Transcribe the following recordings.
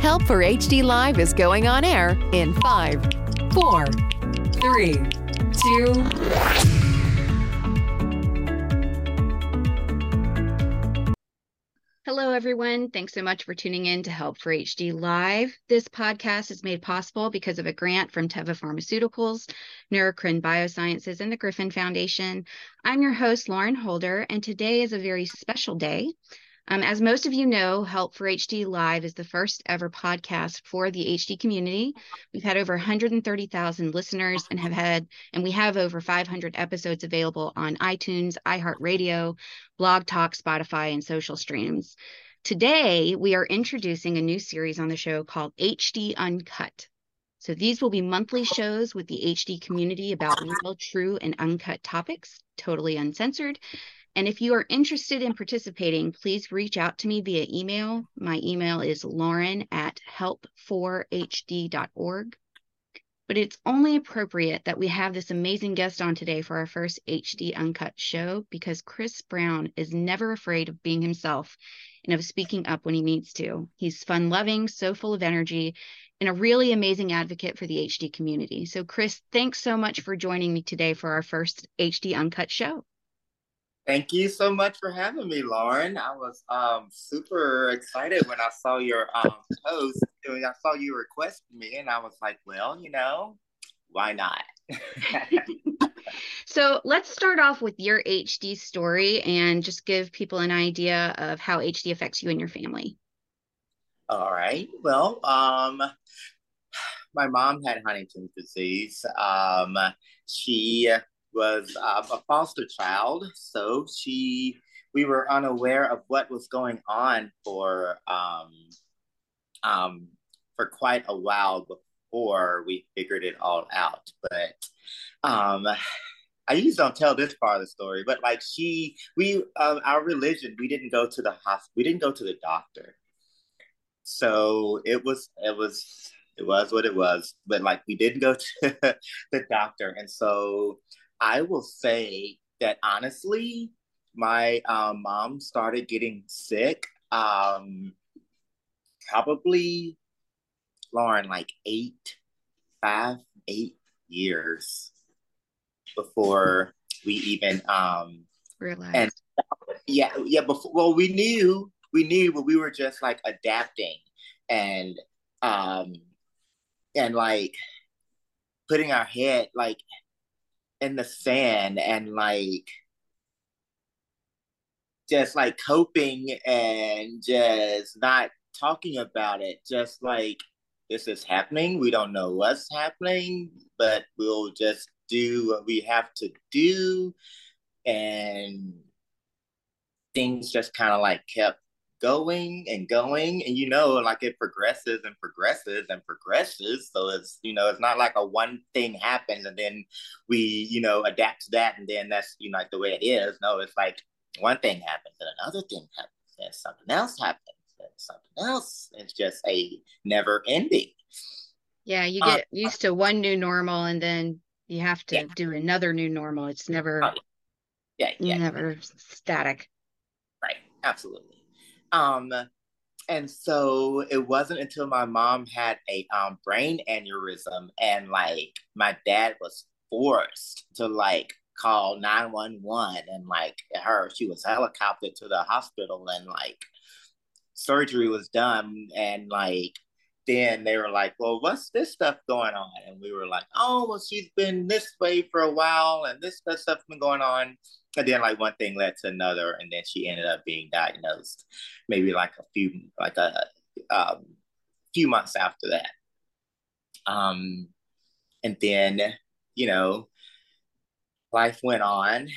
Help for HD Live is going on air in five, four, three, two. Hello, everyone. Thanks so much for tuning in to Help for HD Live. This podcast is made possible because of a grant from Teva Pharmaceuticals, Neurocrine Biosciences, and the Griffin Foundation. I'm your host, Lauren Holder, and today is a very special day. Um, as most of you know, Help for HD Live is the first ever podcast for the HD community. We've had over 130,000 listeners and have had, and we have over 500 episodes available on iTunes, iHeartRadio, Blog Talk, Spotify, and social streams. Today, we are introducing a new series on the show called HD Uncut. So these will be monthly shows with the HD community about real, true, and uncut topics, totally uncensored. And if you are interested in participating, please reach out to me via email. My email is lauren at help4hd.org. But it's only appropriate that we have this amazing guest on today for our first HD Uncut show because Chris Brown is never afraid of being himself and of speaking up when he needs to. He's fun loving, so full of energy, and a really amazing advocate for the HD community. So, Chris, thanks so much for joining me today for our first HD Uncut show. Thank you so much for having me, Lauren. I was um, super excited when I saw your um, post. I saw you request me, and I was like, well, you know, why not? so let's start off with your HD story and just give people an idea of how HD affects you and your family. All right. Well, um, my mom had Huntington's disease. Um, she was a foster child, so she we were unaware of what was going on for um, um, for quite a while before we figured it all out. But um, I usually don't tell this part of the story, but like she, we, um, our religion, we didn't go to the hospital, we didn't go to the doctor. So it was, it was, it was what it was. But like we didn't go to the doctor, and so I will say that honestly, my um, mom started getting sick um, probably, Lauren, like eight, five, eight years before we even um realized. And yeah, yeah. Before, well, we knew, we knew, but we were just like adapting and um and like putting our head like in the sand and like just like coping and just not talking about it. Just like this is happening. We don't know what's happening but we'll just do what we have to do. And things just kind of like kept going and going and you know like it progresses and progresses and progresses. So it's you know it's not like a one thing happens and then we you know adapt to that and then that's you know like the way it is. No it's like one thing happens and another thing happens and something else happens and something else. It's just a never ending. Yeah you get uh, used to one new normal and then you have to yeah. do another new normal. It's never uh, yeah, yeah. never static. Right. Absolutely um, and so it wasn't until my mom had a um, brain aneurysm and like my dad was forced to like call 911 and like her she was helicoptered to the hospital and like surgery was done. And like then they were like well what's this stuff going on? And we were like oh well she's been this way for a while and this stuff's been going on and then like one thing led to another and then she ended up being diagnosed maybe like a few like a um, few months after that. Um and then you know life went on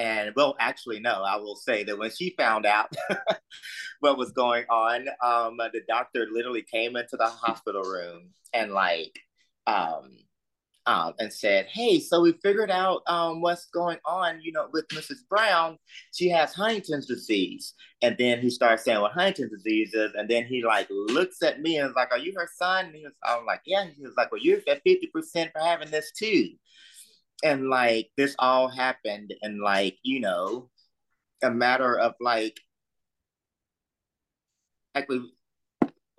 and well, actually, no, I will say that when she found out what was going on, um, the doctor literally came into the hospital room and like, um, um, and said, "Hey, so we figured out um, what's going on, you know, with Mrs. Brown. She has Huntington's disease." And then he starts saying what Huntington's disease is, and then he like looks at me and is like, "Are you her son?" And he was, I'm like, "Yeah." He was like, "Well, you're at fifty percent for having this too." And like this all happened in like you know a matter of like like we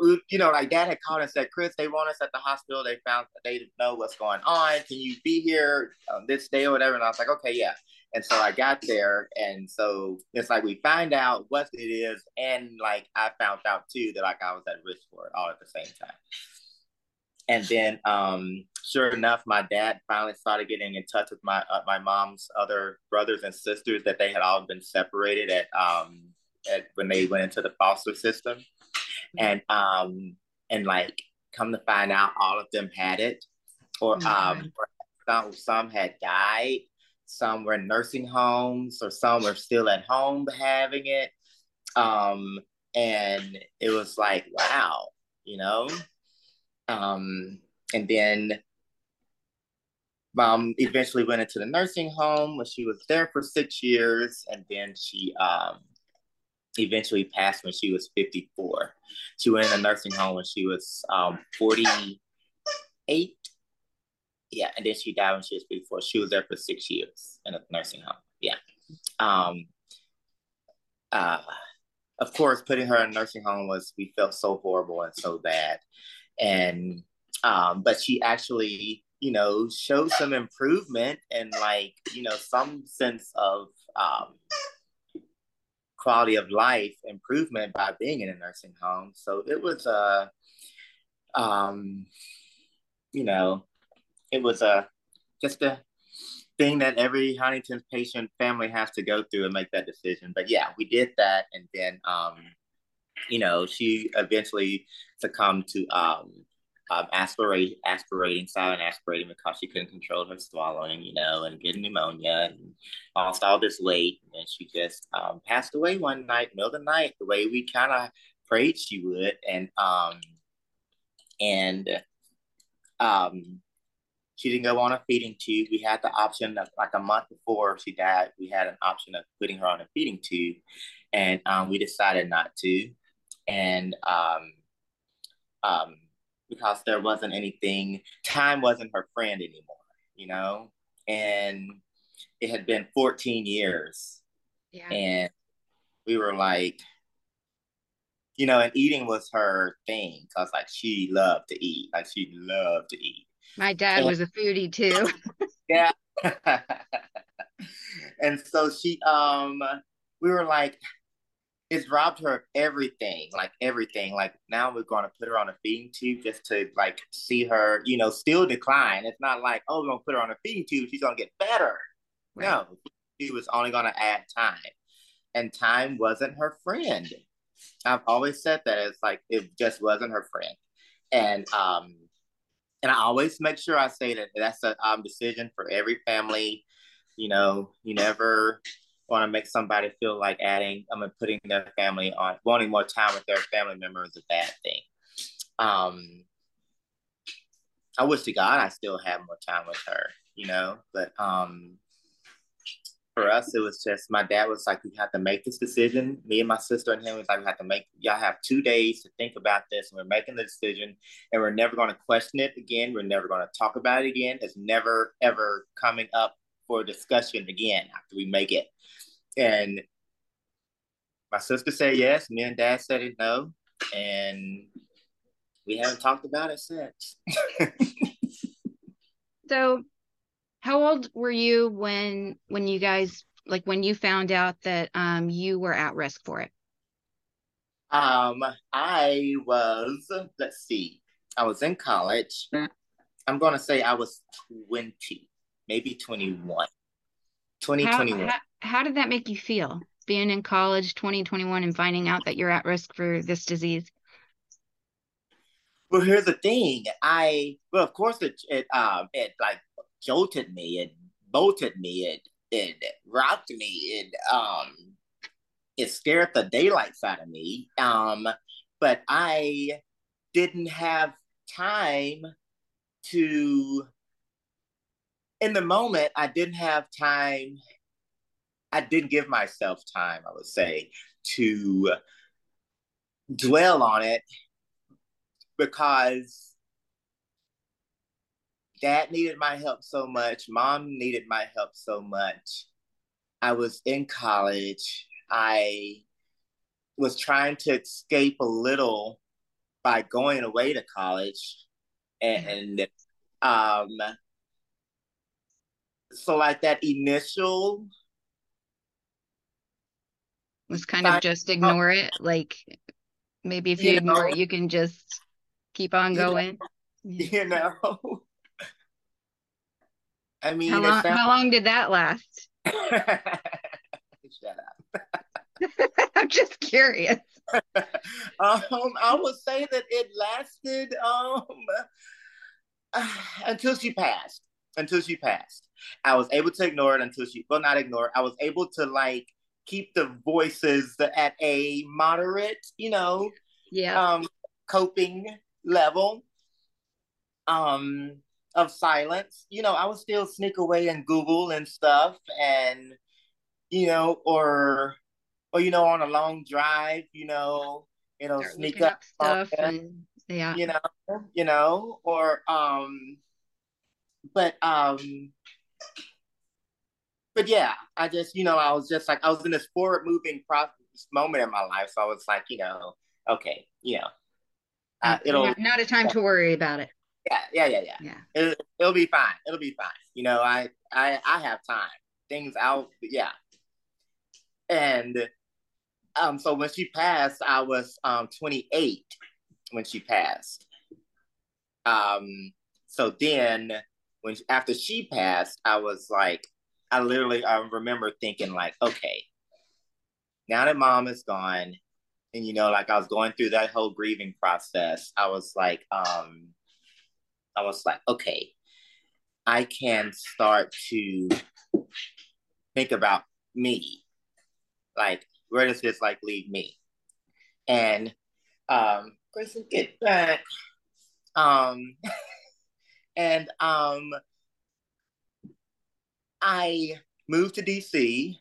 you know, like dad had called and said, Chris, they want us at the hospital. They found they didn't know what's going on. Can you be here this day or whatever? And I was like, okay, yeah. And so I got there, and so it's like we find out what it is, and like I found out too that like I was at risk for it all at the same time. And then, um, sure enough, my dad finally started getting in touch with my uh, my mom's other brothers and sisters that they had all been separated at um at when they went into the foster system and um and like come to find out all of them had it. Or um some, some had died. Some were in nursing homes or some were still at home having it. Um and it was like wow you know? Um and then mom eventually went into the nursing home when she was there for six years. And then she um eventually passed when she was 54. She went in a nursing home when she was um, 48. Yeah, and then she died when she was 54. She was there for six years in a nursing home. Yeah. Um, uh, of course, putting her in a nursing home was, we felt so horrible and so bad. And, um, but she actually, you know, showed some improvement and like, you know, some sense of, um, quality of life improvement by being in a nursing home. So it was a, um, you know, it was a just a thing that every Huntington's patient family has to go through and make that decision. But yeah, we did that, and then um, you know, she eventually succumbed to um, um, aspirate, aspirating, silent aspirating because she couldn't control her swallowing, you know, and getting pneumonia and lost all this weight. And she just um, passed away one night, middle of the night, the way we kind of prayed she would. And um, and um, she didn't go on a feeding tube. We had the option of like a month before she died, we had an option of putting her on a feeding tube, and um, we decided not to. And um, um, because there wasn't anything, time wasn't her friend anymore, you know? And it had been 14 years. Yeah. And we were like, you know, and eating was her thing. Cause like she loved to eat. Like she loved to eat. My dad and, was a foodie too. yeah. and so she um we were like, it's robbed her of everything, like everything. Like now we're going to put her on a feeding tube just to like see her, you know, still decline. It's not like, oh, we're going to put her on a feeding tube. She's going to get better. Right. No, she was only going to add time. And time wasn't her friend. I've always said that it's like it just wasn't her friend. And um and I always make sure I say that that's a um, decision for every family. You know, you never want to make somebody feel like adding, I mean, putting their family on, wanting more time with their family member is a bad thing. Um, I wish to God I still had more time with her, you know, but um, for us, it was just my dad was like, we have to make this decision. Me and my sister and him was like, we have to make, y'all have two days to think about this. And we're making the decision and we're never going to question it again. We're never going to talk about it again. It's never, ever coming up for discussion again after we make it. And my sister said yes, me and dad said it no, and we haven't talked about it since. so, how old were you when when you guys like when you found out that um you were at risk for it? Um, I was let's see, I was in college. I'm gonna say I was 20, maybe 21. 2021. How, how did that make you feel being in college 2021 and finding out that you're at risk for this disease? Well, here's the thing. I well, of course, it it um it like jolted me, it bolted me, it it rocked me. It um it scared the daylights out of me. Um, but I didn't have time to in the moment I didn't have time I didn't give myself time, I would say, to dwell on it because dad needed my help so much, mom needed my help so much. I was in college. I was trying to escape a little by going away to college and um so like that initial was kind of just ignore it like maybe if you, you ignore know, it you can just keep on going. You know? I mean how long, sounds... how long did that last? Shut up. I'm just curious. Um i would say that it lasted um until she passed until she passed. I was able to ignore it until she well not ignore it i was able to like keep the voices at a moderate, you know, yeah, um, coping level um, of silence. You know, I would still sneak away and Google and stuff, and you know, or or you know, on a long drive, you know, you know, Start sneak up, up stuff, and, yeah, you know, you know, or um, but um but yeah, I just, you know, I was just like, I was in this forward moving process moment in my life. So I was like, you know, okay, you know, uh, it'll not, not a time to worry about it. Yeah, yeah, yeah, yeah. Yeah, it, it'll be fine. It'll be fine. You know, I, I, I have time. Things out. Yeah. And um, so when she passed, I was um 28 when she passed. Um, so then when after she passed, I was like, I literally I remember thinking like, okay, now that mom is gone, and you know, like I was going through that whole grieving process, I was like, um, I was like, okay, I can start to think about me. Like, where does this like leave me? And um Grayson, get back. Um and um I moved to DC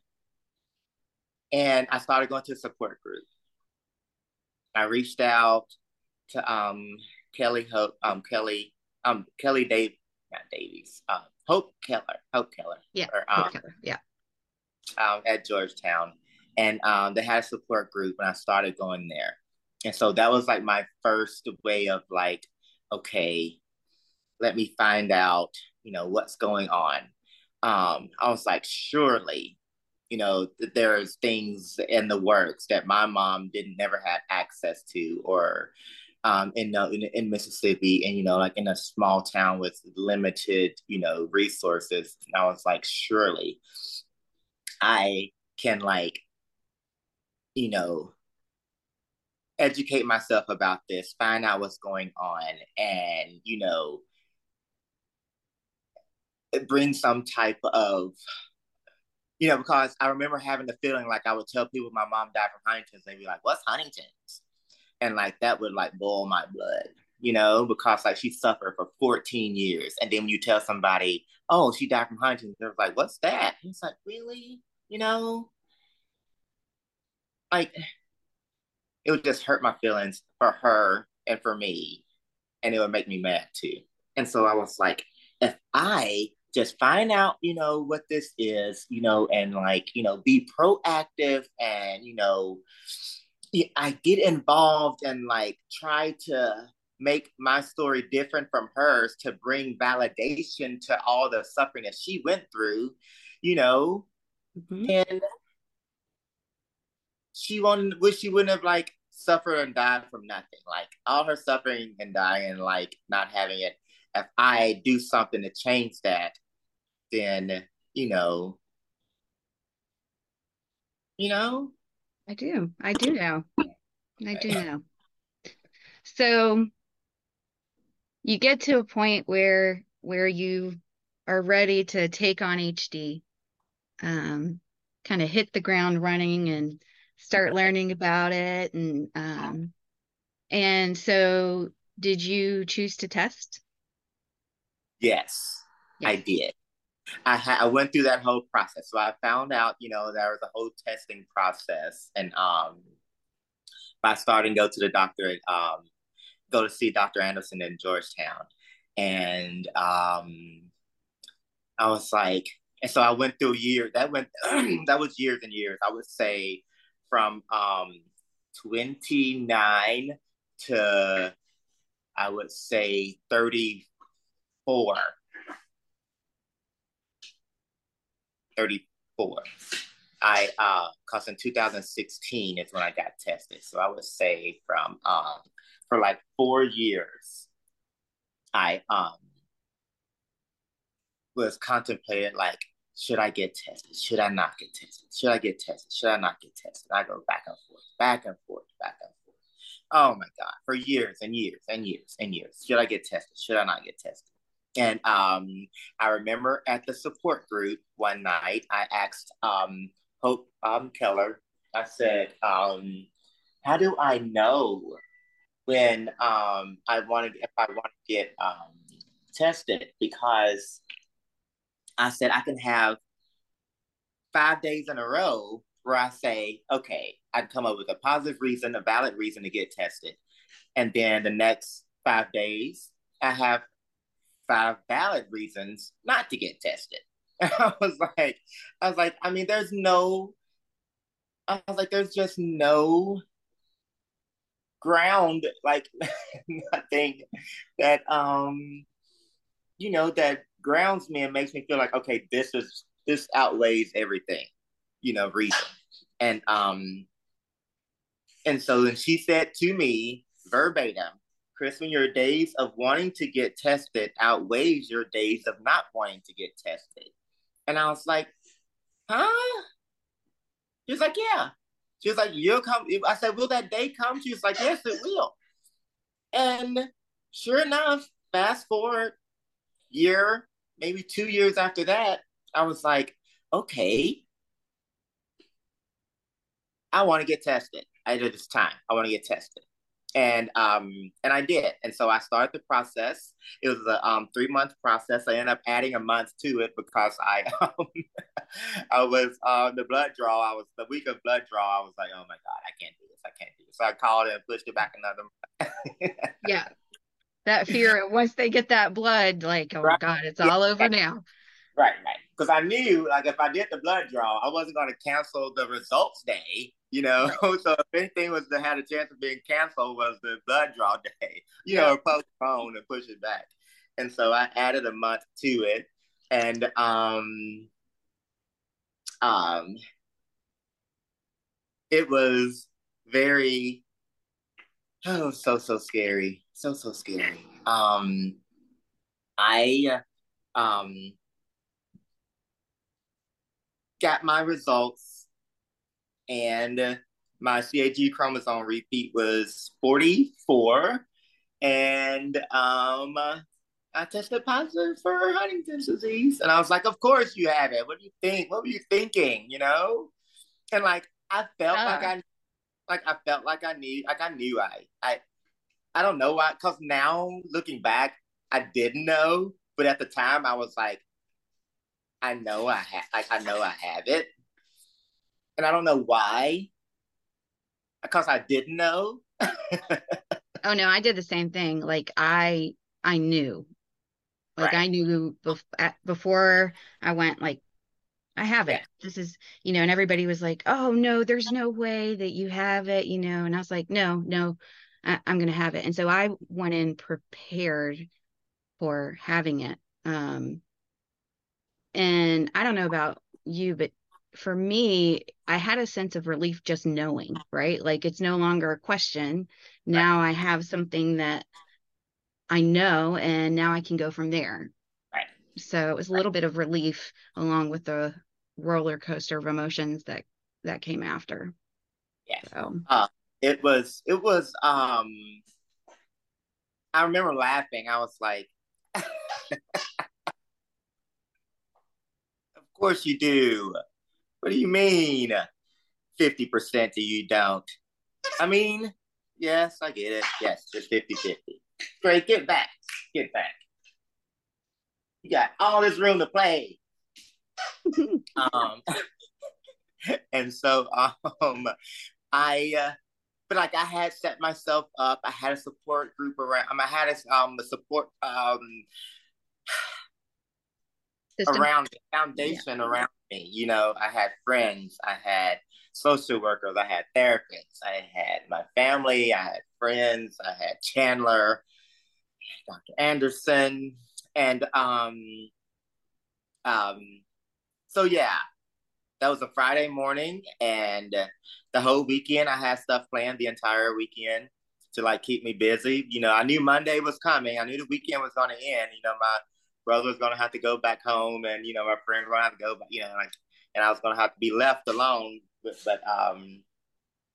and I started going to a support group. I reached out to um, Kelly Hope, um, Kelly, um, Kelly Dave, not Davies, uh, Hope Keller, Hope Keller. Yeah, or, um, Hope Keller. Yeah. Um, at Georgetown, and um, they had a support group, and I started going there, and so that was like my first way of like, okay, let me find out, you know, what's going on um, I was like, surely, you know, there's things in the works that my mom didn't never had access to, or um, in, in in Mississippi, and you know, like in a small town with limited, you know, resources. And I was like, surely, I can like, you know, educate myself about this, find out what's going on, and you know, bring some type of you know, because I remember having the feeling like I would tell people my mom died from Huntington's, they'd be like, "What's Huntington's?" And like that would like boil my blood, you know, because like she suffered for 14 years, and then when you tell somebody, "Oh, she died from Huntington's," they're like, "What's that?" And it's like, really, you know, like it would just hurt my feelings for her and for me, and it would make me mad too. And so I was like, if I just find out, you know, what this is, you know, and like, you know, be proactive and, you know, I get involved and like try to make my story different from hers to bring validation to all the suffering that she went through, you know, mm-hmm. and she won't wish she wouldn't have like suffered and died from nothing. Like all her suffering and dying, like not having it if I do something to change that, then you know, you know. I do. I do know. I do know. So you get to a point where where you are ready to take on HD. um, kind of hit the ground running and start learning about it and um, and so did you choose to test yes, yes. i did I, ha- I went through that whole process so i found out you know there was a whole testing process and um by starting go to the doctor um go to see dr anderson in georgetown and um i was like and so I went through years. That went that was years and years. I would say from um 29 to I would say 34. 34. I uh cause in 2016 is when I got tested. So I would say from um for like four years I um was contemplated like should I get tested? Should I not get tested? Should I get tested? Should I not get tested? I go back and forth, back and forth, back and forth. Oh my God, for years and years and years and years. Should I get tested? Should I not get tested? And um, I remember at the support group one night, I asked um, Hope um, Keller, I said, um, how do I know when um, I want to, if I want to get um, tested? Because I said I can have five days in a row where I say, okay, I'd come up with a positive reason, a valid reason to get tested. And then the next five days, I have five valid reasons not to get tested. I was like, I was like, I mean, there's no, I was like, there's just no ground, like nothing that, um, you know, that grounds me and makes me feel like, okay, this is this outweighs everything, you know, reason. And um and so then she said to me verbatim, Crispin, your days of wanting to get tested outweighs your days of not wanting to get tested. And I was like, huh? She was like, yeah. She was like, you'll come. I said, will that day come? She was like, yes, it will. And sure enough, fast forward year maybe two years after that, I was like, okay, I want to get tested at this time. I want to get tested. And um and I did. And so I started the process. It was a um three month process. I ended up adding a month to it because I um I was uh the blood draw. I was the week of blood draw. I was like, oh my God, I can't do this. I can't do this. So I called and pushed it back another yeah that fear once they get that blood like oh right. god it's all over now right right because i knew like if i did the blood draw i wasn't going to cancel the results day you know right. so if anything was that had a chance of being canceled was the blood draw day you yeah. know postpone and push it back and so i added a month to it and um um it was very oh so so scary so so scary. Um, I um got my results, and my CAG chromosome repeat was forty four, and um. I tested positive for Huntington's disease. And I was like, Of course you have it. What do you think? What were you thinking? You know? And like I felt like I like I felt like I knew like I knew I I I don't know why. Because now looking back, I didn't know, but at the time I was like, I know I have, like I know I have it, and I don't know why. Because I didn't know. oh no, I did the same thing. Like I, I knew, like right. I knew before I went. Like I have it. Yeah. This is, you know, and everybody was like, "Oh no, there's no way that you have it," you know, and I was like, "No, no, I, going to have it. And so I went in prepared for having it. Um, and I don't know about you, but for me, I had a sense of relief just knowing, right? Like it's no longer a question. Now I have something that I know, and now I can go from there. Right. So it was a little bit of relief along with the roller coaster of emotions that that came after. Yeah. So. Uh, it was it was um I remember laughing. I was like Of course you do. What do you mean? 50% of you don't. I mean, yes, I get it. Yes, it's 50 50. Great, get back. Get back. You got all this room to play. um, and so um, I, uh, but like I had set myself up. I had a support group around. Um, I had a, um, a support um, around the foundation yeah. around me. You know, I had friends. I had social workers. I had therapists. I had my family. I had friends. I had Chandler, Dr. Anderson, and um, um, so yeah, that was a Friday morning, and the whole weekend I had stuff planned the entire weekend to like keep me busy. You know, I knew Monday was coming. I knew the weekend was going to end. You know, my brother was going to have to go back home, and you know, my friends to have to go. back, You know, like, and I was to have to be left alone. But, but um,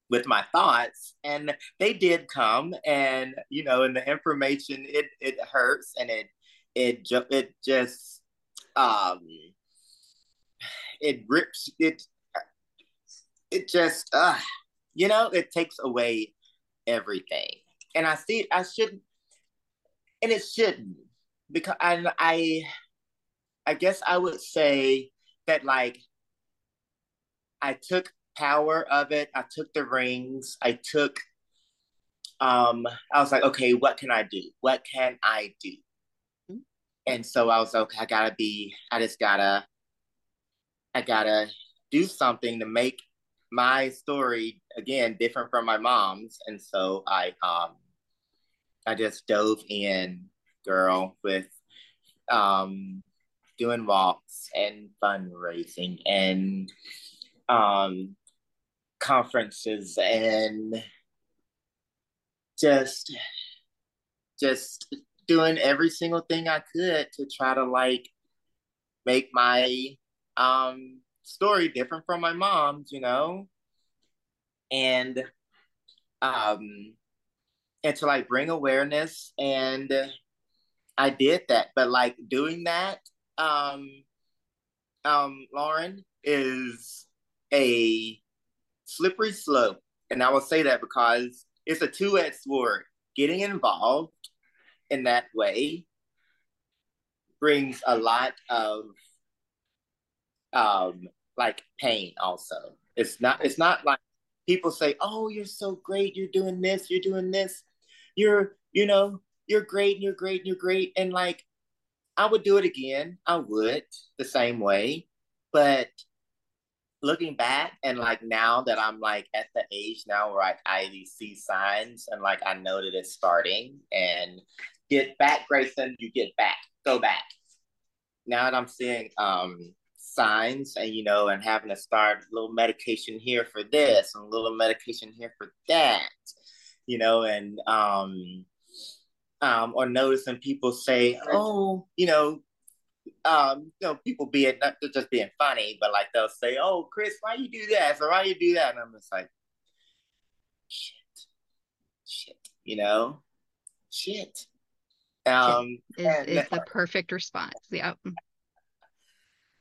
with my thoughts, and they did come, and you know, and the information it it hurts, and it it ju- it just um it rips it it just uh you know it takes away everything and i see i shouldn't and it shouldn't because and I i guess i would say that like i took power of it i took the rings i took um i was like okay what can i do? What can i do? Mm-hmm. and so i was like okay i gotta be i just gotta I gotta do something to make my story again different from my mom's, and so I um I just dove in, girl, with um doing walks and fundraising and um conferences and just just doing every single thing I could to try to like make my um, story different from my mom's, you know, and um, and to like bring awareness, and I did that. But like doing that, um, um, Lauren is a slippery slope, and I will say that because it's a two-edged sword. Getting involved in that way brings a lot of um like pain also. It's not it's not like people say, "Oh, you're so great. You're doing this. You're doing this. You're, you know, you're great and you're great and you're great." And like I would do it again. I would the same way. But looking back and like now that I'm like at the age now where I, I see signs and like I know that it's starting and get back, Grayson, you get back, go back. Now that I'm seeing um signs and you know and having to start a little medication here for this and a little medication here for that you know and um um or noticing people say oh you know um you know people being not just being funny but like they'll say oh chris why you do that? So why you do that and i'm just like shit. Shit you know? Shit. Um is, and, is the perfect response yeah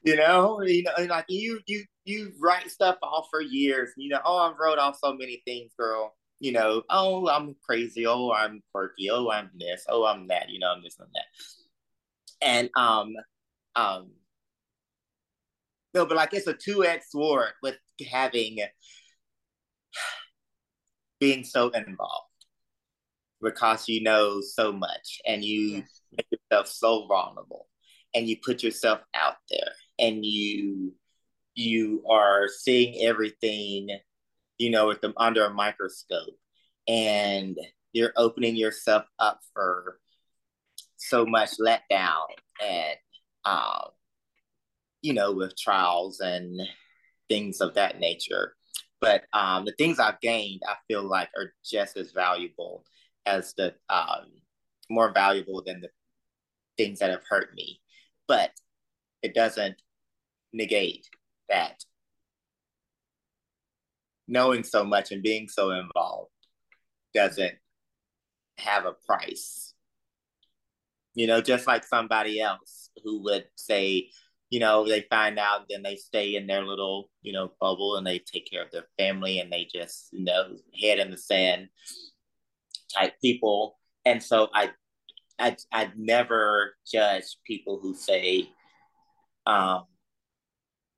you know, you know, like you you you write stuff off for years. You know, oh, I've wrote off so many things, girl. You know, oh, I'm crazy. Oh, I'm quirky. Oh, I'm this. Oh, I'm that. You know, I'm this and that. And um, um, no, but like it's a two edged sword with having being so involved because you know so much and you yes. make yourself so vulnerable and you put yourself out there and you you are seeing everything you know with them under a microscope and you're opening yourself up for so much letdown and um you know with trials and things of that nature. But um the things i've gained i feel like are just as valuable as the um more valuable than the things that have hurt me. But it doesn't negate that knowing so much and being so involved doesn't have a price. You know, just like somebody else who would say, you know, they find out, then they stay in their little, you know, bubble and they take care of their family and they just, you know, head in the sand type people. And so I, I, I never judge people who say, um,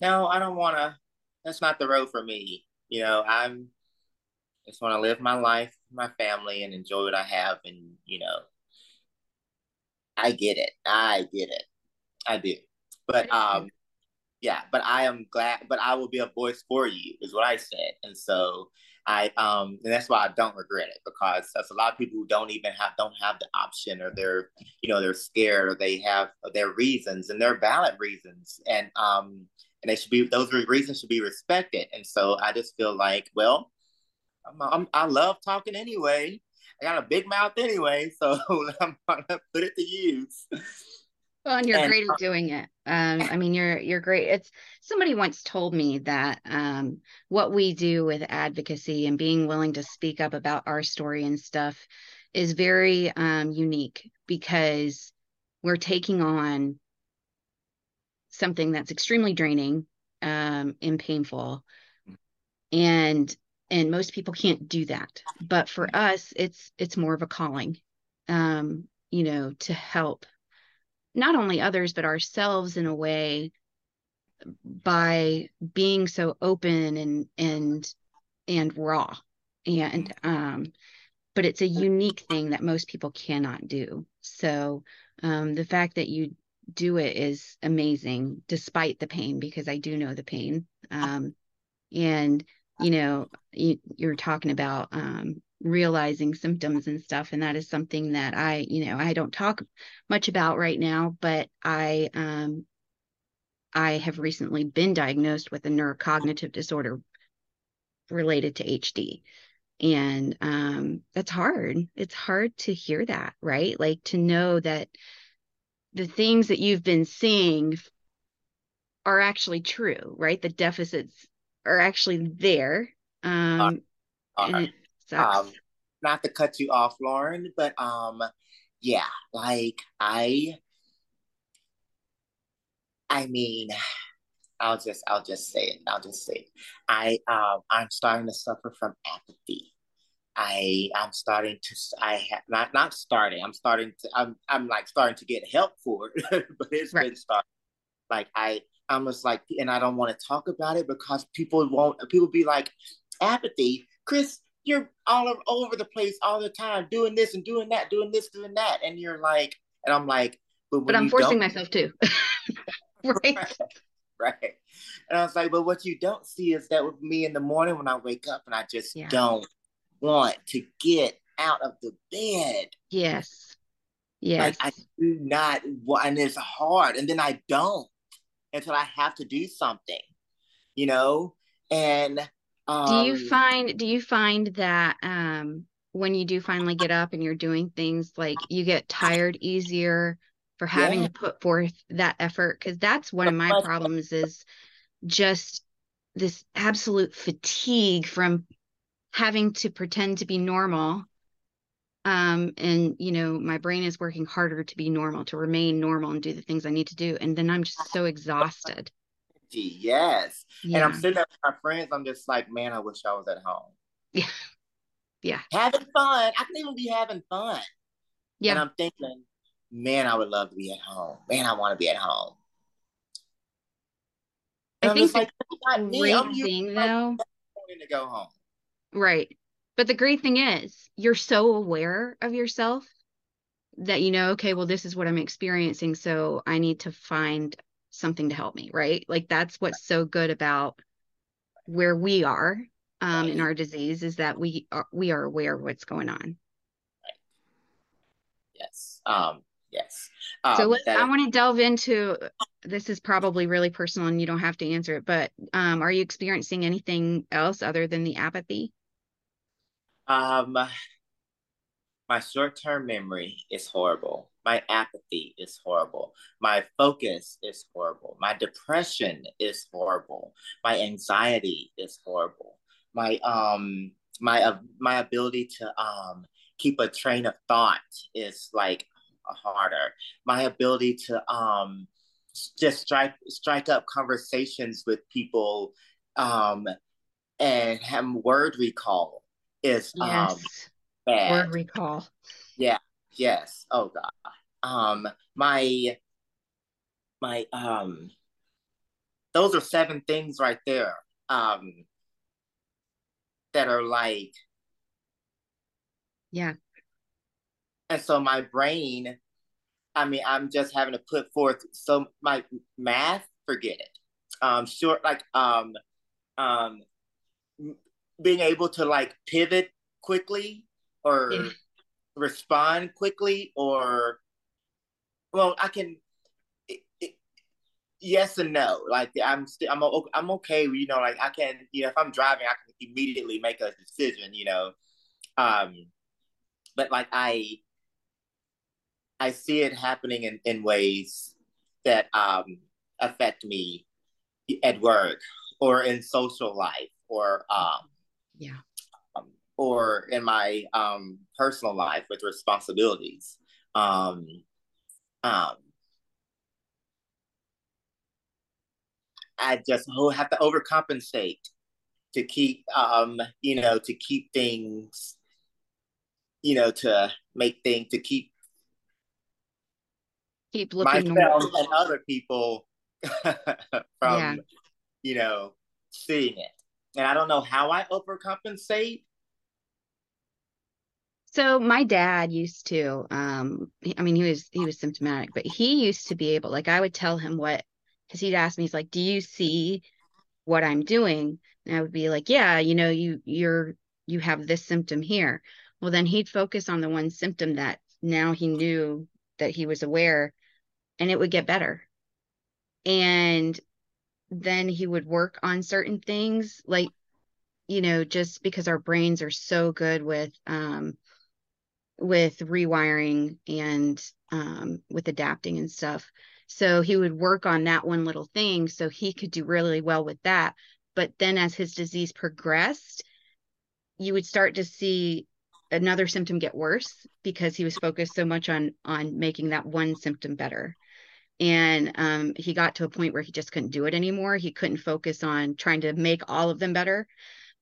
no, I don't want to, that's not the road for me. You know, I'm just want to live my life, my family, and enjoy what I have. And, you know, I get it. I get it. I do. But um, yeah, but I am glad. But I will be a voice for you, is what I said. And so I um, and that's why I don't regret it because that's a lot of people who don't even have don't have the option, or they're you know they're scared, or they have their reasons, and they're valid reasons, and um, and they should be those reasons should be respected. And so I just feel like, well, I'm, I'm, i love talking anyway. I got a big mouth anyway, so I'm gonna put it to use. Well, and you're and, great at doing it. Um, I mean, you're you're great. It's somebody once told me that um, what we do with advocacy and being willing to speak up about our story and stuff is very um, unique because we're taking on something that's extremely draining um, and painful, and and most people can't do that. But for us, it's it's more of a calling, um, you know, to help not only others but ourselves in a way by being so open and and and raw. And um but it's a unique thing that most people cannot do. So um the fact that you do it is amazing despite the pain because i do know the pain. Um and you know you, you're talking about um realizing symptoms and stuff and that is something that i you know i don't talk much about right now but i um i have recently been diagnosed with a neurocognitive disorder related to hd and um that's hard. It's hard to hear that right? Like to know that the things that you've been seeing are actually true right the deficits are actually there um uh, uh, um, not to cut you off, Lauren, but um, yeah, like I, I mean, I'll just, I'll just say it. I'll just say it. I, um, I'm starting to suffer from apathy. I, I'm starting to, I have not, not starting. I'm starting to, I'm, I'm like starting to get help for it, but it's right. been starting. Like I, I'm just like, and I don't want to talk about it because people won't. People be like, apathy, Chris you're all over the place all the time, doing this and doing that, doing this, doing that, and you're like, and I'm like, but, but I'm forcing myself to. right. right. Right. And I was like, but what you don't see is that with me in the morning when I wake up and I just yeah. don't want to get out of the bed. Yes. Yes. Like I do not want, and it's hard. And then I don't until I have to do something, you know? And um, do you um, find do you find that um, when you do finally get up and you're doing things like you get tired easier for having yeah. to put forth that effort because that's one of my problems is just this absolute fatigue from having to pretend to be normal um, and you know my brain is working harder to be normal to remain normal and do the things i need to do and then i'm just so exhausted Yes. Yeah. And I'm sitting there with my friends. I'm just like, man, I wish I was at home. Yeah. Yeah. Having fun. I can even be having fun. Yeah. And I'm thinking, man, I would love to be at home. Man, I want to be at home. And I think the like, great thing though. To go home. Right. But the great thing is you're so aware of yourself that you know, okay, well, this is what I'm experiencing. So I need to find something to help me, right? Like that's what's so good about where we are um, in our disease is that we are we are aware of what's going on. Right. Yes. Um, yes. Um, so. I want to delve into this is probably really personal and you don't have to answer it, but um, are you experiencing anything else other than the apathy? Um, my short term memory is horrible. My apathy is horrible. My focus is horrible. My depression is horrible. My anxiety is horrible. My um my uh, my ability to um keep a train of thought is like harder. My ability to um just strike strike up conversations with people um and have word recall is um, yes. um bad. word recall yeah yes oh god um my my um those are seven things right there um that are like yeah and so my brain I mean, I'm just having to put forth so my math, forget it. Um, short like um, um, being able to like pivot quickly or yeah. respond quickly or well, I can. It, it, yes and no. Like I'm still, I'm I'm okay. You know, like I can, you know, if I'm driving, I can immediately make a decision. You know, um, but like I I see it happening in, in ways that um, affect me at work or in social life or um, yeah um, or in my um, personal life with responsibilities. Um, um, I just have to overcompensate to keep, um, you know, to keep things, you know, to make things, to keep keep looking myself and other people from yeah. you know seeing it. And i don't know how i overcompensate. So my dad used to um i mean he was he was symptomatic but he used to be able like i would tell him what because he'd ask me he's like do you see what i'm doing? And i would be like yeah you know you you're you have this symptom here. Well then he'd focus on the one symptom that now he knew that he was aware and it would get better. And then he would work on certain things like you know just because our brains are so good with um with rewiring and um with adapting and stuff so he would work on that one little thing so he could do really well with that but then as his disease progressed you would start to see another symptom get worse because he was focused so much on on making that one symptom better. And um, he got to a point where he just couldn't do it anymore. He couldn't focus on trying to make all of them better.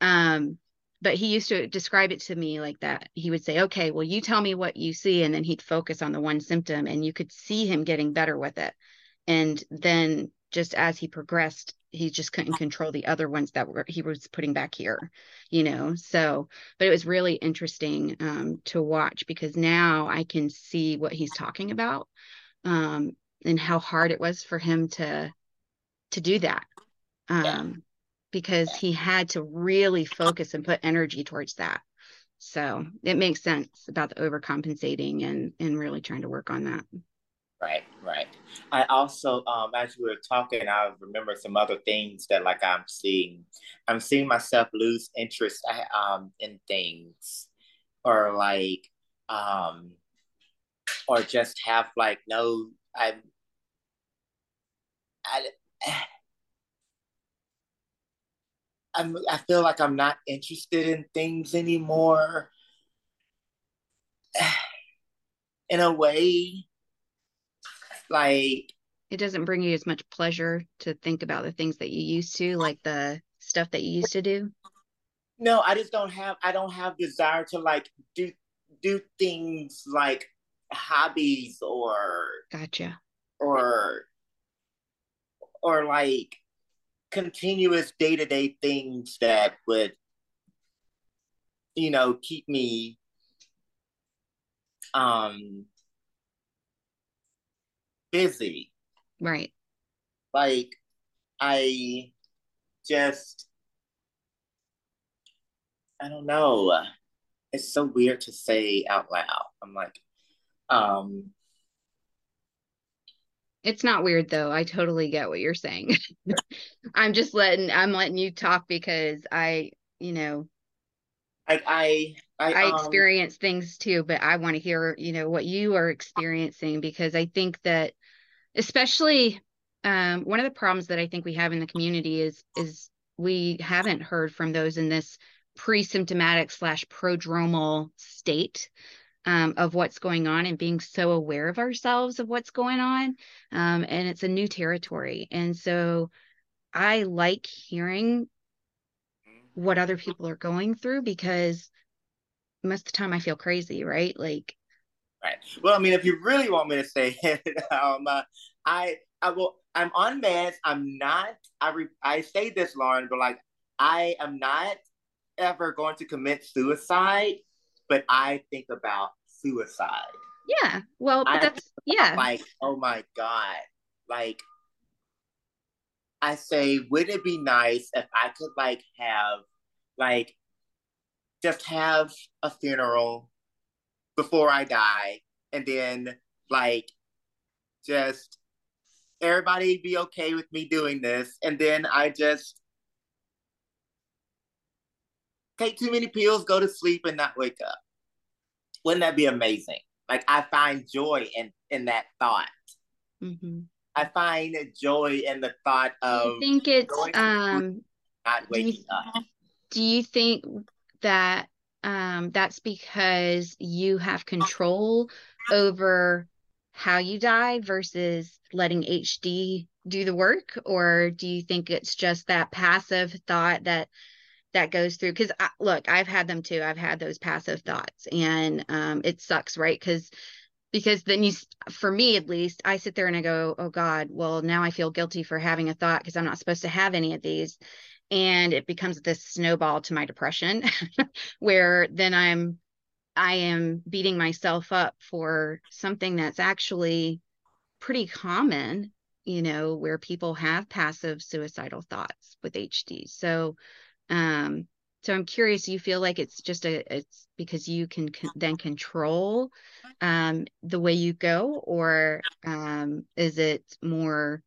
Um, but he used to describe it to me like that. He would say okay well you tell me what you see and then he'd focus on the one symptom and you could see him getting better with it. And then just as he progressed he just couldn't control the other ones that were he was putting back here you know? So but it was really interesting um, to watch because now i can see what he's talking about um, and how hard it was for him to to do that um, yeah. because he had to really focus and put energy towards that. So it makes sense about the overcompensating and and really trying to work on that right right i also um as we were talking i remember some other things that like i'm seeing i'm seeing myself lose interest um in things or like um or just have like no i I, I'm, I feel like I'm not interested in things anymore. In a way, like it doesn't bring you as much pleasure to think about the things that you used to, like the stuff that you used to do. No, I just don't have. I don't have desire to like do do things like hobbies or gotcha or or like continuous day to day things that would, you know, keep me um busy. Right. Like I just I don't know. It's so weird to say out loud. I'm like, um, it's not weird though. I totally get what you're saying. I'm just letting I'm letting you talk because I, you know, I I I, I um, experience things too, but I want to hear, you know, what you are experiencing because I think that especially um, one of the problems that I think we have in the community is is we haven't heard from those in this pre-symptomatic slash prodromal state um, of what's going on and being so aware of ourselves of what's going on. Um, and it's a new territory. And so I like hearing what other people are going through because most of the time I feel crazy, right? Like, right. Well, I mean, if you really want me to say it, um, uh, I, I will. I'm on meds. I'm not. I re, I say this, Lauren, but like, I am not ever going to commit suicide, but I think about suicide. Yeah. Well, that's yeah. Like, oh my god, like I say, would it be nice if I could like have like just have a funeral before I die and then like just everybody be okay with me doing this and then I just take too many pills, go to sleep and not wake up. Wouldn't that be amazing? Like I find joy in in that thought. Mm-hmm. I find joy in the thought of. I think it's um. Not waking do you, up. Do you think that um that's because you have control over how you die versus letting HD do the work, or do you think it's just that passive thought that that goes through? Because look i've had them too. I've had those passive thoughts and um, it sucks right? Because because then you for me at least i sit there and i go oh god well now i feel guilty for having a thought because i'm not supposed to have any of these and it becomes this snowball to my depression where then i'm i am beating myself up for something that's actually pretty common you know where people have passive suicidal thoughts with hd so um, so I'm curious, you feel like it's just a, it's because you can con- then control um, the way you go, or um, is it more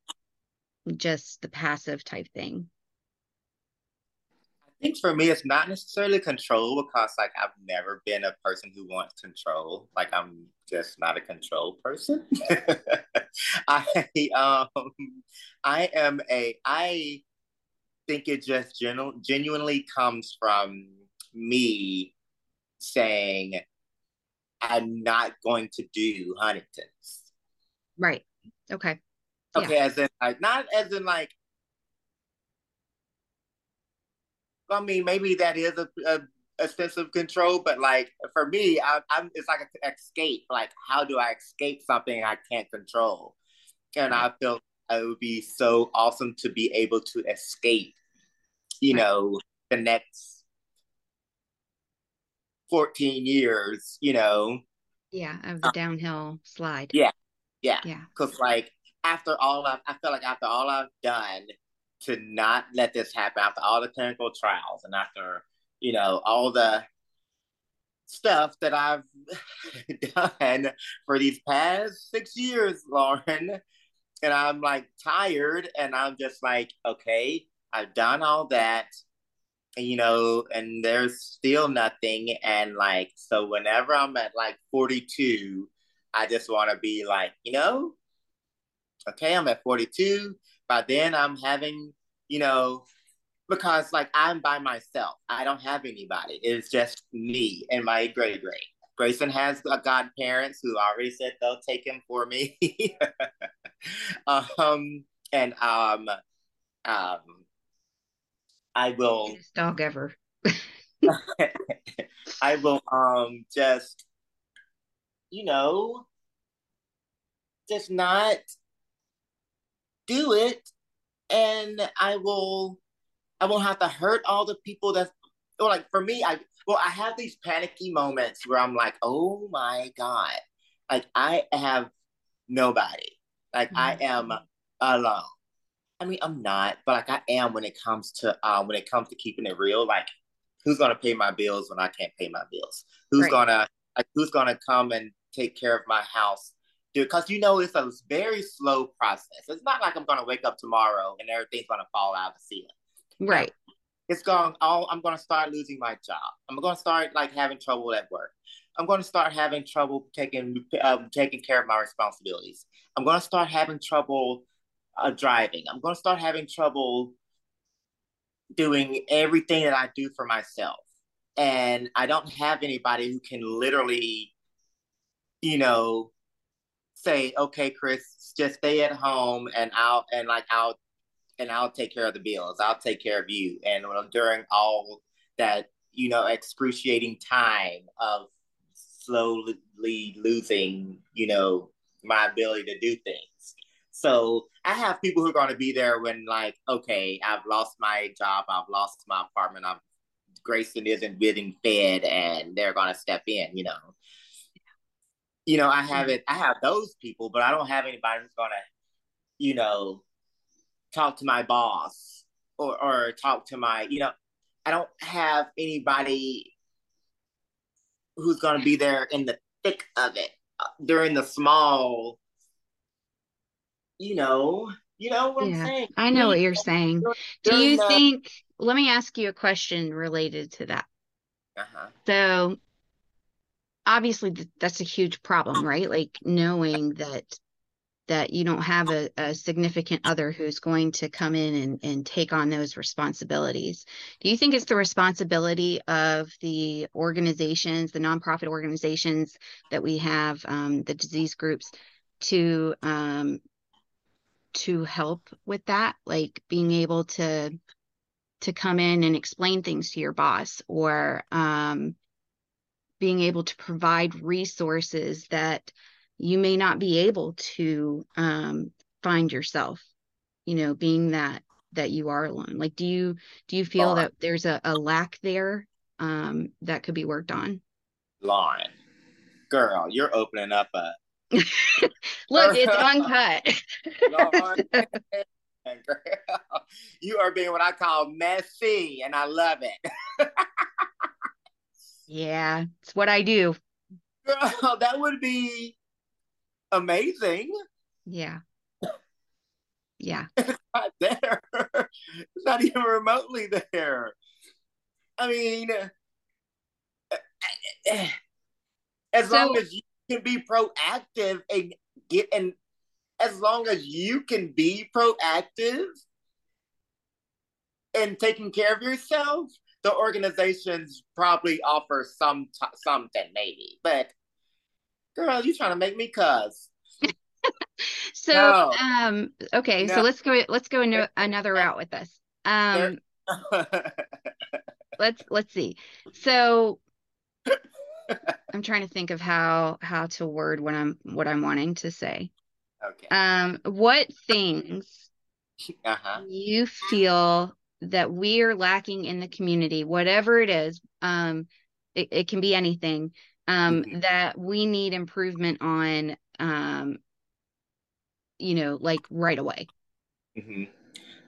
just the passive type thing? I think for me, it's not necessarily control because, like, I've never been a person who wants control. Like, I'm just not a control person. I um, I am a I think it just genu- genuinely comes from me saying, I'm not going to do Huntington's. Right. Okay. Okay, yeah. as in like not as in like I mean maybe that is a, a, a sense of control, but like for me, I, am it's like an escape. Like how do I escape something I can't control? And. I feel it would be so awesome to be able to escape you know, the next 14 years, you know. Yeah, of the uh, downhill slide. Yeah. Yeah. Yeah. Cause like after all I've, I feel like after all I've done to not let this happen, after all the clinical trials and after, you know, all the stuff that I've done for these past six years, Lauren. And I'm like tired and I'm just like, okay, I've done all that, you know, and there's still nothing. And like, so whenever I'm at like 42, I just want to be like, you know, okay, I'm at 42. By then, I'm having, you know, because like I'm by myself. I don't have anybody. It's just me and my great great. Grayson has a godparents who already said they'll take him for me. um, and um, um, I will Best dog ever. I will um just you know just not do it and I will I won't have to hurt all the people that or like for me I well I have these panicky moments where I'm like oh my god like I have nobody like mm-hmm. I am alone I mean, I'm not, but like I am when it comes to um when it comes to keeping it real. Like, who's gonna pay my bills when I can't pay my bills? Who's right. gonna like who's gonna come and take care of my house? Because you know it's a very slow process. It's not like I'm gonna wake up tomorrow and everything's gonna fall out of the ceiling. Right. It's going. Oh, I'm gonna start losing my job. I'm gonna start like having trouble at work. I'm going to start having trouble taking um, taking care of my responsibilities. I'm going to start having trouble uh, driving. I'm going to start having trouble doing everything that I do for myself. And I don't have anybody who can literally you know, say, okay, Chris, just stay at home and I'll and like I'll and I'll take care of the bills. I'll take care of you. And during all that, you know, excruciating time of slowly losing, you know, my ability to do things. So I have people who are going to be there when, like, okay, I've lost my job, I've lost my apartment, I've Grayson isn't getting fed, and they're going to step in. You know, you know, I have it. I have those people, but I don't have anybody who's to, you know, talk to my boss or or talk to my, you know, I don't have anybody who's to be there in the thick of it uh, during the small you know you know what yeah, i'm saying i know what you're saying do you the... think let me ask you a question related to that uh-huh. so obviously that's a huge problem right like knowing that that you don't have a, a, significant other who's going to come in and, and take on those responsibilities. Do you think it's the responsibility of the organizations, the nonprofit organizations that we have, um, the disease groups, to um, to help with that, like being able to to come in and explain things to your boss, or um, being able to provide resources that you may not be able to um, find yourself you know being that that you are alone. Like do you do you feel that there's a, a lack there um, that could be worked on? Lauren girl you're opening up a look it's uncut. Lauren, girl, you are being what i call messy and i love it yeah it's what i do girl that would be amazing. Yeah. Yeah. It's not there. It's not even remotely there. I mean, eh, eh, eh, as so, long as you can be proactive and get and as long as you can be proactive and taking care of yourself, the organizations probably offer some t- something maybe. But girl, you trying to make me cuss. so no. um okay, no. so let's go let's go into another route with this. Um let's let's see. So I'm trying to think of how how to word what I'm what I'm wanting to say. Okay. Um what things uh-huh. you feel that we are lacking in the community, whatever it is, um it, it can be anything um, mm-hmm. that we need improvement on, um, you know, like right away? Mm-hmm.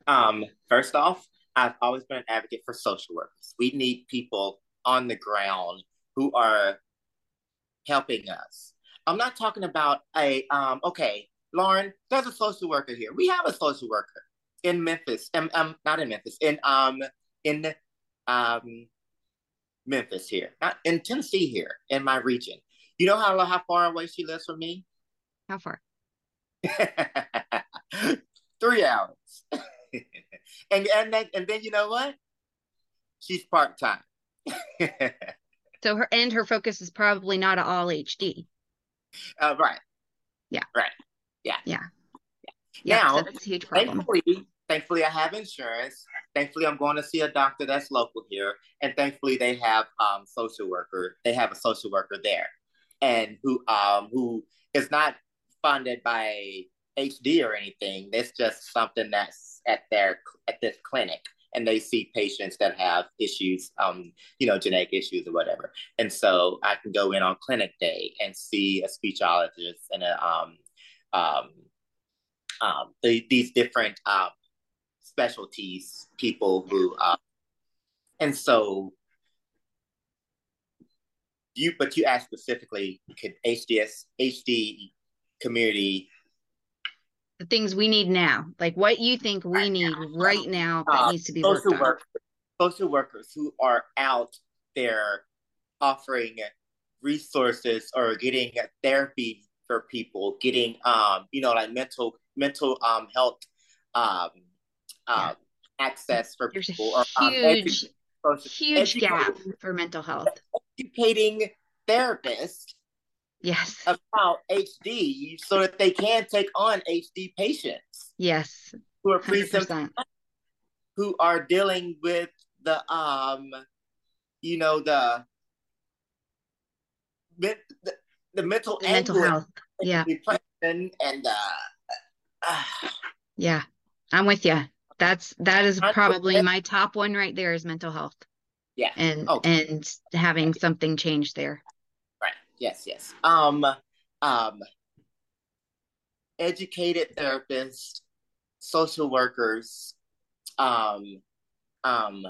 Um, first off, I've always been an advocate for social workers. We need people on the ground who are helping us. I'm not talking about a um, okay, Lauren, there's a social worker here. We have a social worker in Memphis. Um, um not in Memphis, in um in um Memphis here, not in Tennessee here, in my region. You know how how far away she lives from me? How far? Three hours. and and then, and then you know what? She's part time. so her and her focus is probably not all HD. Uh, right. Yeah. Right. Yeah. Yeah. Yeah. Now, that's a huge problem. Thankfully, thankfully, I have insurance. Thankfully, I'm going to see a doctor that's local here, and thankfully, they have um social worker. They have a social worker there, and who um who is not funded by HD or anything. It's just something that's at their at this clinic, and they see patients that have issues, um, you know, genetic issues or whatever. And so I can go in on clinic day and see a speechologist and a um um um the, these different um specialties people who uh, and so you but you asked specifically could hds hd community the things we need now like what you think we right need now. right now that uh, needs to be social worked workers, on. social workers who are out there offering resources or getting therapy for people getting um you know like mental mental um health um uh, access for There's people. A huge, or, huge gap for mental health. Educating therapists Yes. About HD so that they can take on HD patients. Yes. Who are pre who are dealing with the um you know the the, the mental the mental health. yeah. depression and uh, uh, yeah. I'm with you that's that is probably my top one right there is mental health. Yeah. And oh. and having something change there. Right. Yes yes. Um um educated therapists social workers um um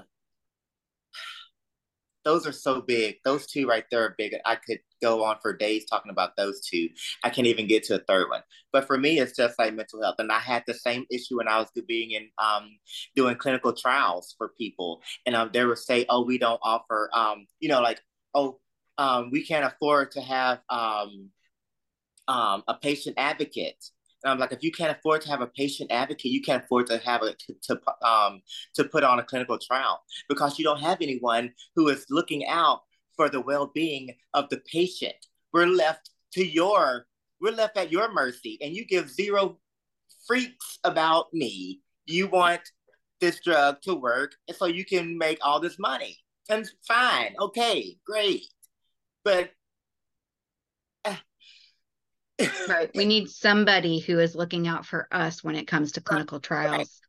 those are so big. Those two right there are big. I could go on for days talking about those two. I can't even get to a third one. But for me, it's just like mental health. And I had the same issue when I was being in um, doing clinical trials for people. And um, they would say, oh, we don't offer, um, you know, like, oh, um, we can't afford to have um, um, a patient advocate. I'm like, if you can't afford to have a patient advocate, you can't afford to have a to um to put on a clinical trial because you don't have anyone who is looking out for the well-being of the patient. We're left to your we're left at your mercy, and you give zero freaks about me. You want this drug to work, so you can make all this money. And fine, okay, great, but right. We need somebody who is looking out for us when it comes to clinical trials.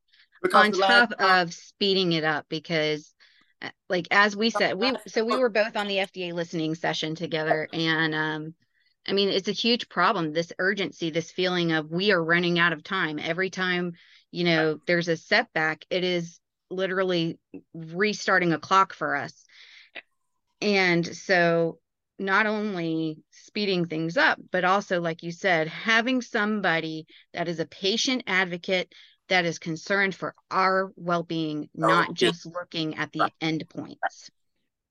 On top of speeding it up because uh, like as we said, we so we were both on the FDA listening session together and um I mean it's a huge problem this urgency this feeling of we are running out of time. Every time you know there's a setback it is literally restarting a clock for us. And so not only speeding things up, but also, like you said, having somebody that is a patient advocate that is concerned for our well-being, oh, not just looking at the end points.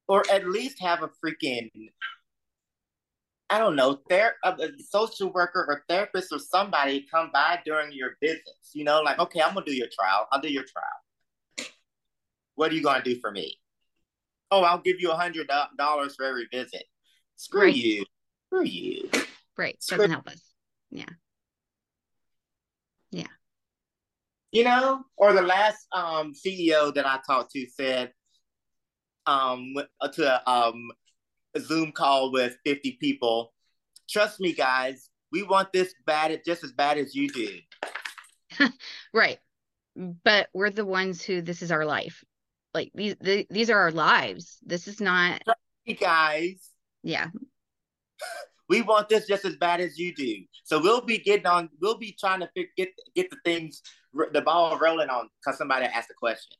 Or at least have a freaking, I don't know, there a social worker or therapist or somebody come by during your visits. You know, like, okay, I'm gonna do your trial. I'll do your trial. What are you gonna do for me? Oh, I'll give you a hundred dollars for every visit. Screw right. you. Screw you. Right. Screw Doesn't help us. Yeah. Yeah. You know, or the last um CEO that I talked to said um uh, to a, um a Zoom call with 50 people, trust me guys, we want this bad just as bad as you do. right. But we're the ones who this is our life. Like these the, these are our lives. This is not guys yeah. We want this just as bad as you do. So we'll be getting on. We'll be trying to get get the things, the ball rolling on because somebody asked a question.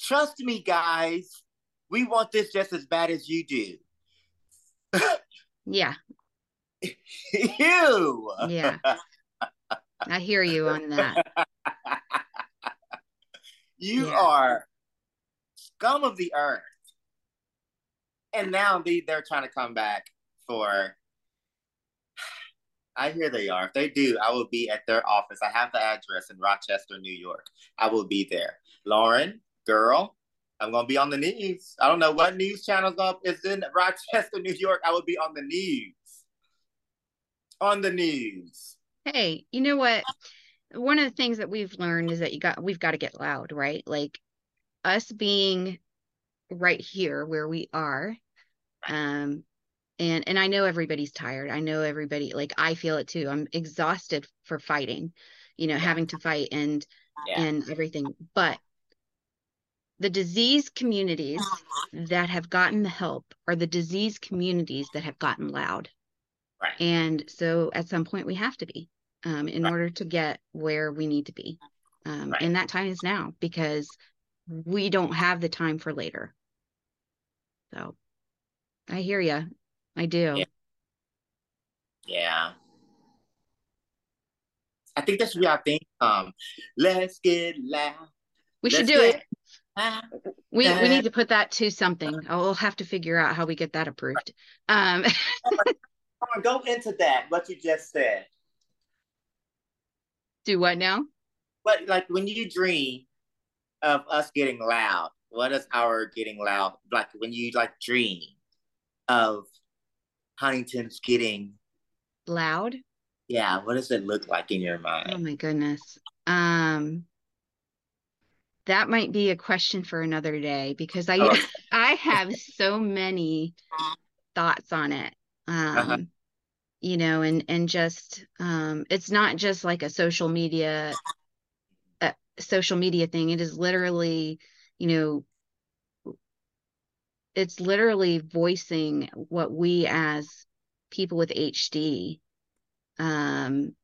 Trust me, guys. We want this just as bad as you do. yeah. you. Yeah. I hear you on that. you yeah. are scum of the earth and now they they're trying to come back for. I hear they are. If they do, I will be at their office. I have the address in Rochester, New York. I will be there. Lauren, girl, I'm gonna be on the news. I don't know what news channel is in Rochester, New York. I will be on the news. On the news. Hey, you know what? One of the things that we've learned is that you got we've got to get loud, right? Like us being right here where we are um and and i know everybody's tired i know everybody like i feel it too i'm exhausted for fighting you know yeah. having to fight and yeah. and everything but the disease communities that have gotten the help are the disease communities that have gotten loud right. and so at some point we have to be um, in right. order to get where we need to be um, right. and that time is now because we don't have the time for later so I hear you. I do. Yeah. yeah. I think that should be our thing. Um, let's get loud. We should do it. We we need to put that to something. I'll have to figure out how we get that approved. Um, go into that. What you just said. Do what now? But like when you dream of us getting loud, what is our getting loud like when you like dream of Huntington's getting loud? Yeah, what does it look like in your mind? Oh my goodness. Um that might be a question for another day because I oh. I have so many thoughts on it. Uh-huh. Um uh-huh. you know and and just um it's not just like a social media a social media thing. It is literally, you know, it's literally voicing what we as people with HD um,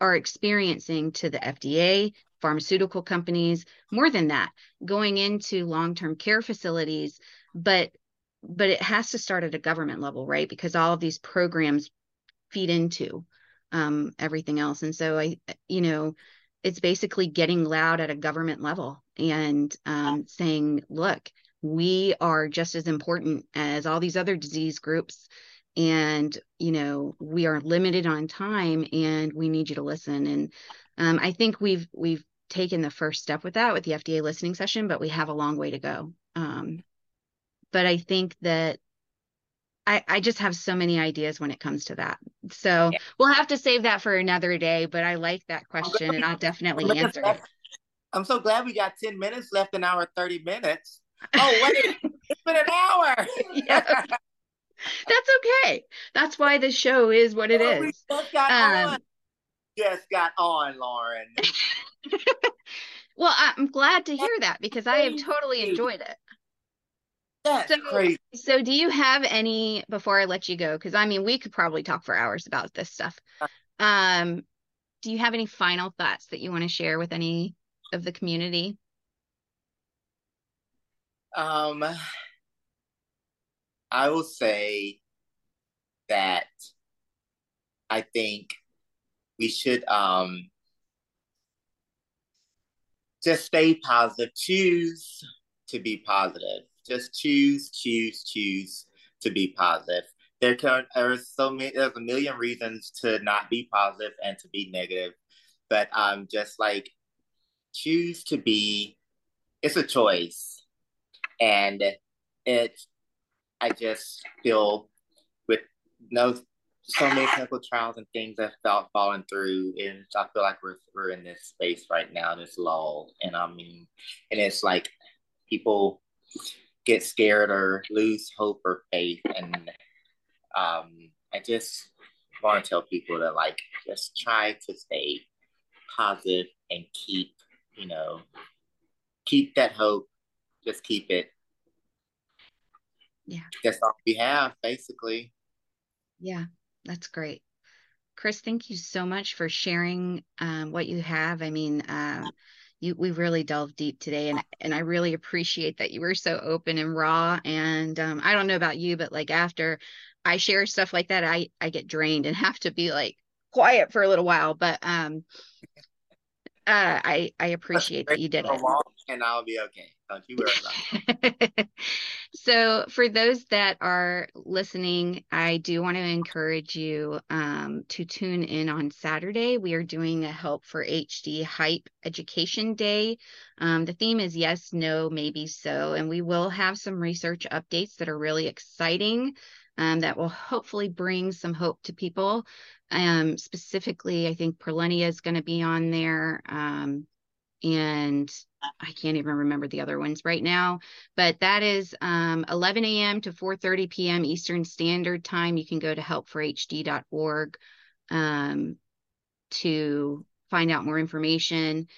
are experiencing to the FDA, pharmaceutical companies, more than that, going into long-term care facilities, but but it has to start at a government level, right? Because all of these programs feed into um, everything else, and so I, you know, it's basically getting loud at a government level and um, saying, look, we are just as important as all these other disease groups and you know we are limited on time and we need you to listen. And um, i think we've we've taken the first step with that with the fda listening session but we have a long way to go. Um, but i think that I, I just have so many ideas when it comes to that. So yeah. we'll have to save that for another day, but I like that question and I'll definitely answer it. I'm so glad we got 10 minutes left in our 30 minutes. Oh, wait, it's been an hour. yeah. That's okay. That's why the show is what it oh, is. Just got um, on. Just got on, Lauren. well, I'm glad to hear that because I have totally enjoyed it. That's so, crazy. So, do you have any before I let you go? Because I mean, we could probably talk for hours about this stuff. Um, do you have any final thoughts that you want to share with any of the community? Um, I will say that I think we should um, just stay positive. Choose to be positive. Just choose, choose, choose to be positive. There can there's so many there's a million reasons to not be positive and to be negative, but um, just like choose to be. It's a choice, and it's I just feel with no so many clinical trials and things that felt falling through, and I feel like we're we're in this space right now, this lull, and I mean, and it's like people get scared or lose hope or faith, and um, I just want to tell people to like just try to stay positive and keep, you know, keep that hope, just keep it. Yeah. That's all we have basically. Yeah that's great. Chris thank you so much for sharing um, what you have. I mean um, you we really delved deep today and and i really appreciate that you were so open and raw and um, i don't know about you but like after i share stuff like that i i get drained and have to be like quiet for a little while but um uh i i appreciate that you did it. And i'll be okay you so, for those that are listening, I do want to encourage you um, to tune in on Saturday. We are doing a Help for HD Hype Education Day. Um, the theme is yes, no, maybe so. And we will have some research updates that are really exciting um, that will hopefully bring some hope to people. Um, specifically, I think Prilenia is going to be on there. Um, and I can't even remember the other ones right now, but that is um, 11 a.m. to 4:30 p.m. Eastern Standard Time. You can go to helpforhd.org um, to find out more information.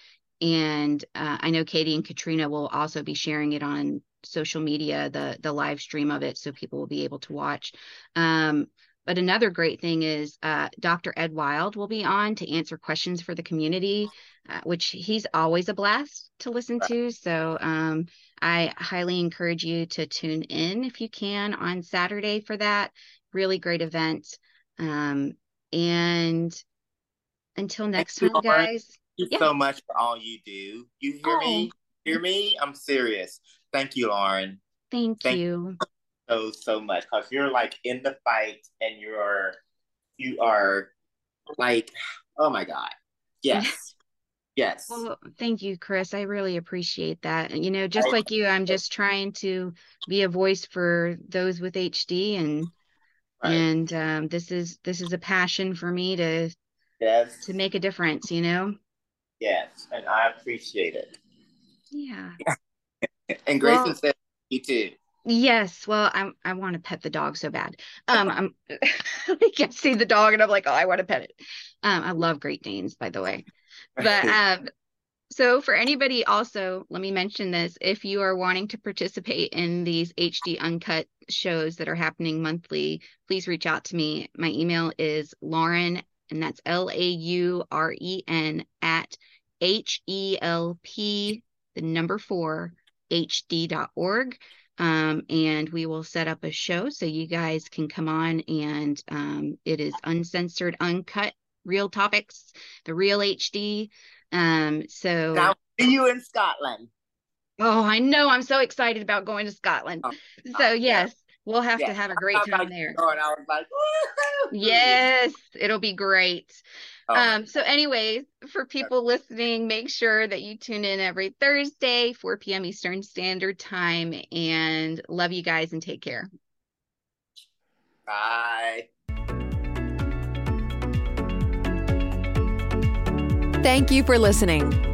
And uh, I know Katie and Katrina will also be sharing it on social media, the the live stream of it, so people will be able to watch. Um, but another great thing is uh, Dr. Ed Wild will be on to answer questions for the community, uh, which he's always a blast to listen to. So um, I highly encourage you to tune in if you can on Saturday for that. Really great event. Um, and until next time, guys. Thank you yeah. so much for all you do. You hear oh. me? Hear me? I'm serious. Thank you, Lauren. Thank, Thank you so so much because you're like in the fight and you're you are like oh my god yes yes well thank you chris i really appreciate that And you know just like you i'm just trying to be a voice for those with hd and Right. and um, this is this is a passion for me to Yes. to make a difference. You know. Yes. And I appreciate it. Yeah. And Grayson Well- said you too. Yes. Well, I'm I want to pet the dog so bad. Um, I'm I can see the dog and I'm like, oh, I want to pet it. Um, I love Great Danes, by the way. But um, so for anybody also, let me mention this: if you are wanting to participate in these HD uncut shows that are happening monthly, please reach out to me. My email is Lauren, and that's L A U R E N at H E L P the number four hd.org um, and we will set up a show so you guys can come on and um, it is uncensored uncut real topics the real hd um, so now, you in Scotland. oh i know. I'm so excited about going to scotland. Oh, so yes we'll have to have a great thought time there going, I was like, woohoo! yes it'll be great Oh, um, so anyways, for people listening, make sure that you tune in every Thursday, 4 p.m. Eastern Standard Time, and love you guys and take care. bye. Thank you for listening.